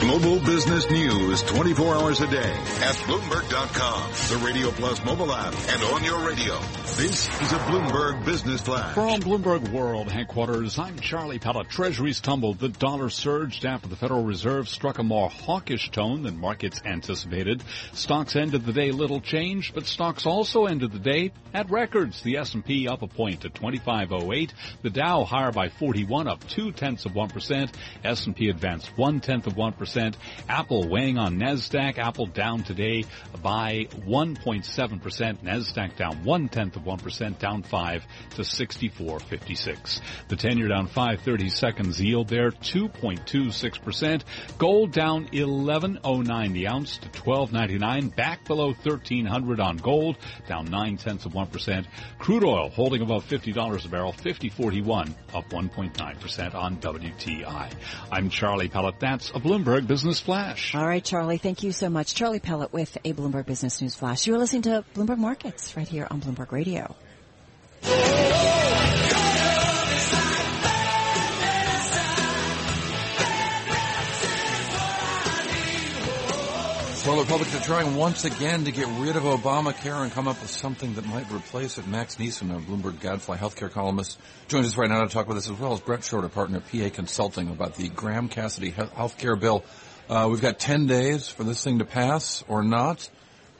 Global business news 24 hours a day at Bloomberg.com, the Radio Plus mobile app, and on your radio. This is a Bloomberg Business Flash. From Bloomberg World headquarters, I'm Charlie Pellet. Treasuries tumbled. The dollar surged after the Federal Reserve struck a more hawkish tone than markets anticipated. Stocks ended the day little changed, but stocks also ended the day at records. The S&P up a point to 2508. The Dow higher by 41, up two tenths of 1%. S&P advanced one tenth of 1%. Apple weighing on NASDAQ. Apple down today by 1.7%. NASDAQ down one tenth of 1%, down five to 64.56. The 10 year down 530 seconds yield there, 2.26%. Gold down 11.09 the ounce to 12.99, back below 1300 on gold, down nine tenths of 1%. Crude oil holding above $50 a barrel, 50.41, up 1.9% on WTI. I'm Charlie Pellet. That's a Bloomberg Business Flash. All right, Charlie. Thank you so much. Charlie Pellet with a Bloomberg Business News Flash. You are listening to Bloomberg Markets right here on Bloomberg Radio. Well, Republicans are trying once again to get rid of Obamacare and come up with something that might replace it. Max Nisen, a Bloomberg Gadfly healthcare columnist, joins us right now to talk about this as well as Bret Schroeder, partner at PA Consulting, about the Graham Cassidy healthcare bill. Uh, we've got 10 days for this thing to pass or not.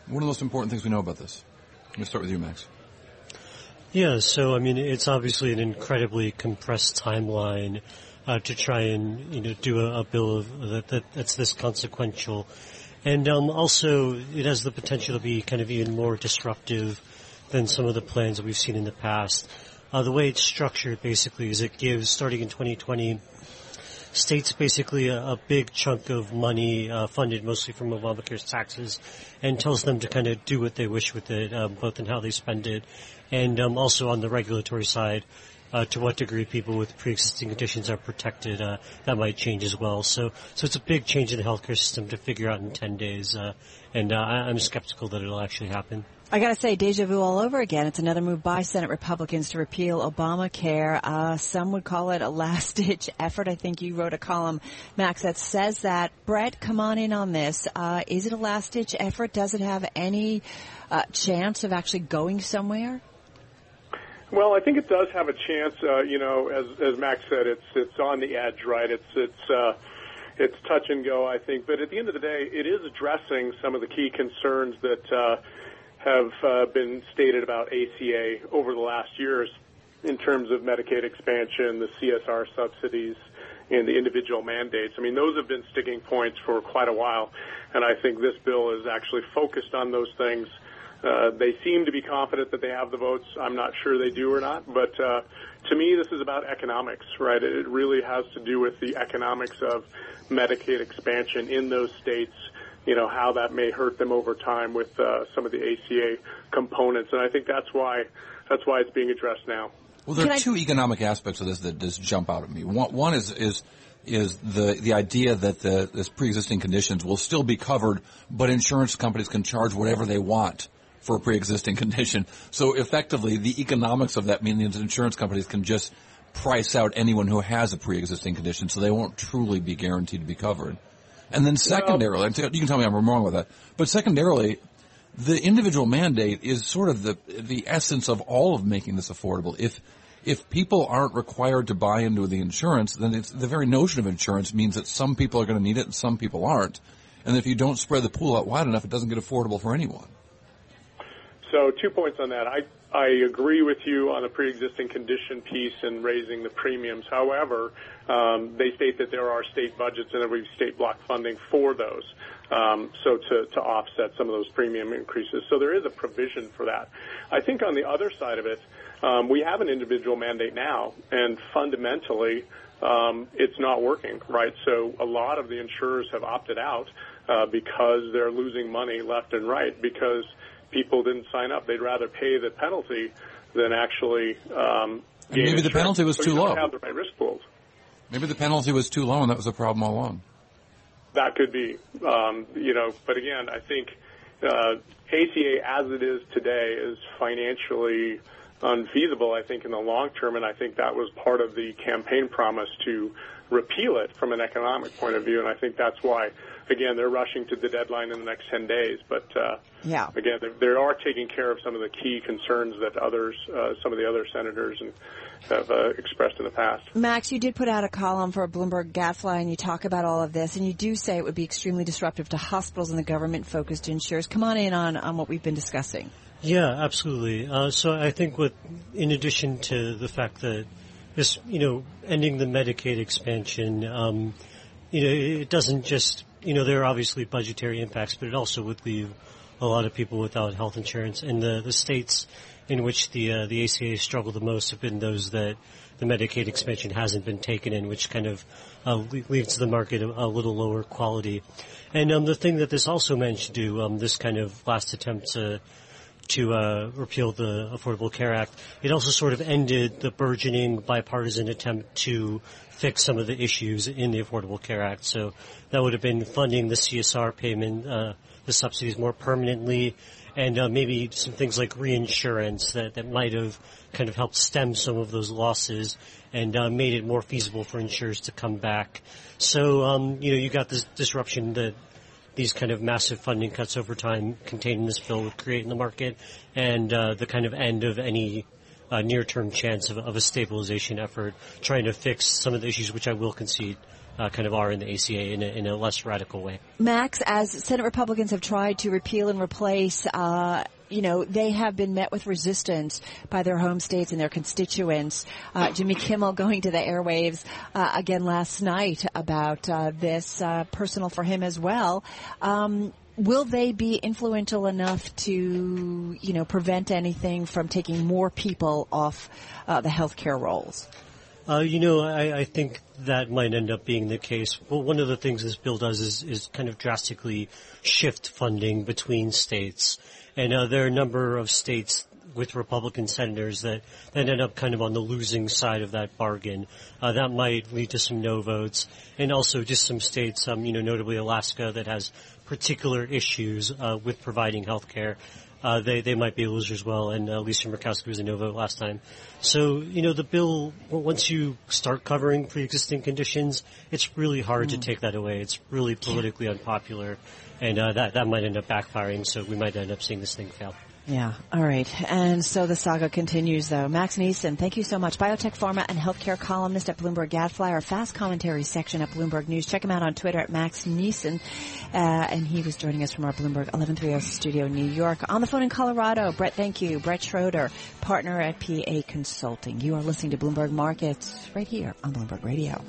One of the most important things we know about this? Let me start with you, Max. Yeah, so I mean, it's obviously an incredibly compressed timeline uh, to try and you know do a, a bill of, that, that, that's this consequential, and um, also it has the potential to be kind of even more disruptive than some of the plans that we've seen in the past. Uh, the way it's structured basically is it gives, starting in 2020, states basically a, a big chunk of money uh, funded mostly from Obamacare's taxes, and tells them to kind of do what they wish with it, um, both in how they spend it, and um, also on the regulatory side. Uh, to what degree people with pre-existing conditions are protected, uh, that might change as well. So, so it's a big change in the healthcare system to figure out in 10 days, uh, and uh, I'm skeptical that it'll actually happen. I gotta say, deja vu all over again. It's another move by Senate Republicans to repeal Obamacare. Uh, some would call it a last-ditch effort. I think you wrote a column, Max, that says that. Bret, come on in on this. Uh, is it a last-ditch effort? Does it have any uh, chance of actually going somewhere? Well, I think it does have a chance. Uh, you know, as as Max said, it's it's on the edge, right? It's it's uh, it's touch and go, I think. But at the end of the day, it is addressing some of the key concerns that uh, have uh, been stated about ACA over the last years in terms of Medicaid expansion, the CSR subsidies, and the individual mandates. I mean, those have been sticking points for quite a while, and I think this bill is actually focused on those things. Uh, they seem to be confident that they have the votes. I'm not sure they do or not, but uh, to me, this is about economics, right? It really has to do with the economics of Medicaid expansion in those states. You know how that may hurt them over time with uh, some of the ACA components, and I think that's why that's why it's being addressed now. Well, there are two economic aspects of this that just jump out at me. One, one is is is the the idea that the this pre-existing conditions will still be covered, but insurance companies can charge whatever they want for a pre-existing condition. So effectively, the economics of that means insurance companies can just price out anyone who has a pre-existing condition, so they won't truly be guaranteed to be covered. And then secondarily, you can tell me I'm wrong with that, but secondarily, the individual mandate is sort of the the essence of all of making this affordable. If if people aren't required to buy into the insurance, then it's the very notion of insurance means that some people are going to need it and some people aren't. And if you don't spread the pool out wide enough, it doesn't get affordable for anyone. So two points on that. I I agree with you on the pre-existing condition piece and raising the premiums. However, um, they state that there are state budgets and be state block funding for those. Um, so to, to offset some of those premium increases. So there is a provision for that. I think on the other side of it, um, we have an individual mandate now, and fundamentally, um, it's not working, right? So a lot of the insurers have opted out uh, because they're losing money left and right because people didn't sign up. They'd rather pay the penalty than actually. Um, maybe insurance. the penalty was so too low. Have the right risk pools. Maybe the penalty was too low, and that was a problem all along. That could be, um, you know. But again, I think uh, ACA as it is today is financially unfeasible. I think in the long term, and I think that was part of the campaign promise to repeal it from an economic point of view, and I think that's why again, they're rushing to the deadline in the next 10 days. But uh, yeah. again, they, they are taking care of some of the key concerns that others, uh, some of the other senators and have uh, expressed in the past. Max, you did put out a column for Bloomberg Gadfly, and you talk about all of this, and you do say it would be extremely disruptive to hospitals and the government-focused insurers. Come on in on, on what we've been discussing. Yeah, absolutely. Uh, so I think what, in addition to the fact that this, you know, ending the Medicaid expansion, um, you know, it doesn't just you know, there are obviously budgetary impacts, but it also would leave a lot of people without health insurance. And the, the states in which the uh, the ACA struggled the most have been those that the Medicaid expansion hasn't been taken in, which kind of uh, leaves the market a, a, little lower quality. And um, the thing that this also managed to do, um, this kind of last attempt to to uh, repeal the Affordable Care Act, it also sort of ended the burgeoning bipartisan attempt to fix some of the issues in the Affordable Care Act. So that would have been funding the CSR payment, uh, the subsidies more permanently, and uh, maybe some things like reinsurance that, that might have kind of helped stem some of those losses and uh, made it more feasible for insurers to come back. So, um, you know, you got this disruption that these kind of massive funding cuts over time contained in this bill would create in the market and uh, the kind of end of any uh, near-term chance of, of, a stabilization effort, trying to fix some of the issues which I will concede uh, kind of are in the ACA in a, in a, less radical way. Max, as Senate Republicans have tried to repeal and replace, uh, you know, they have been met with resistance by their home states and their constituents. Uh, Jimmy Kimmel going to the airwaves uh, again last night about uh, this, uh, personal for him as well. Um, will they be influential enough to, you know, prevent anything from taking more people off uh, the healthcare rolls? Uh, you know, I, I, think that might end up being the case. Well, one of the things this bill does is, is kind of drastically shift funding between states. And uh, there are a number of states with Republican senators that, that end up kind of on the losing side of that bargain. Uh, that might lead to some no votes, and also just some states, um, you know, notably Alaska, that has particular issues uh, with providing health care. Uh, they they might be a loser as well, and uh, Lisa Murkowski was a no vote last time. So you know the bill once you start covering pre-existing conditions, it's really hard mm. to take that away. It's really politically unpopular, and uh, that that might end up backfiring. So we might end up seeing this thing fail. Yeah. All right. And so the saga continues, though. Max Nisen, thank you so much. Biotech, pharma, and healthcare columnist at Bloomberg Gadfly, our fast commentary section at Bloomberg News. Check him out on Twitter at Max Nisen. Uh, and he was joining us from our Bloomberg 1130 studio in New York. On the phone in Colorado, Bret, thank you. Bret Schroeder, partner at PA Consulting. You are listening to Bloomberg Markets right here on Bloomberg Radio.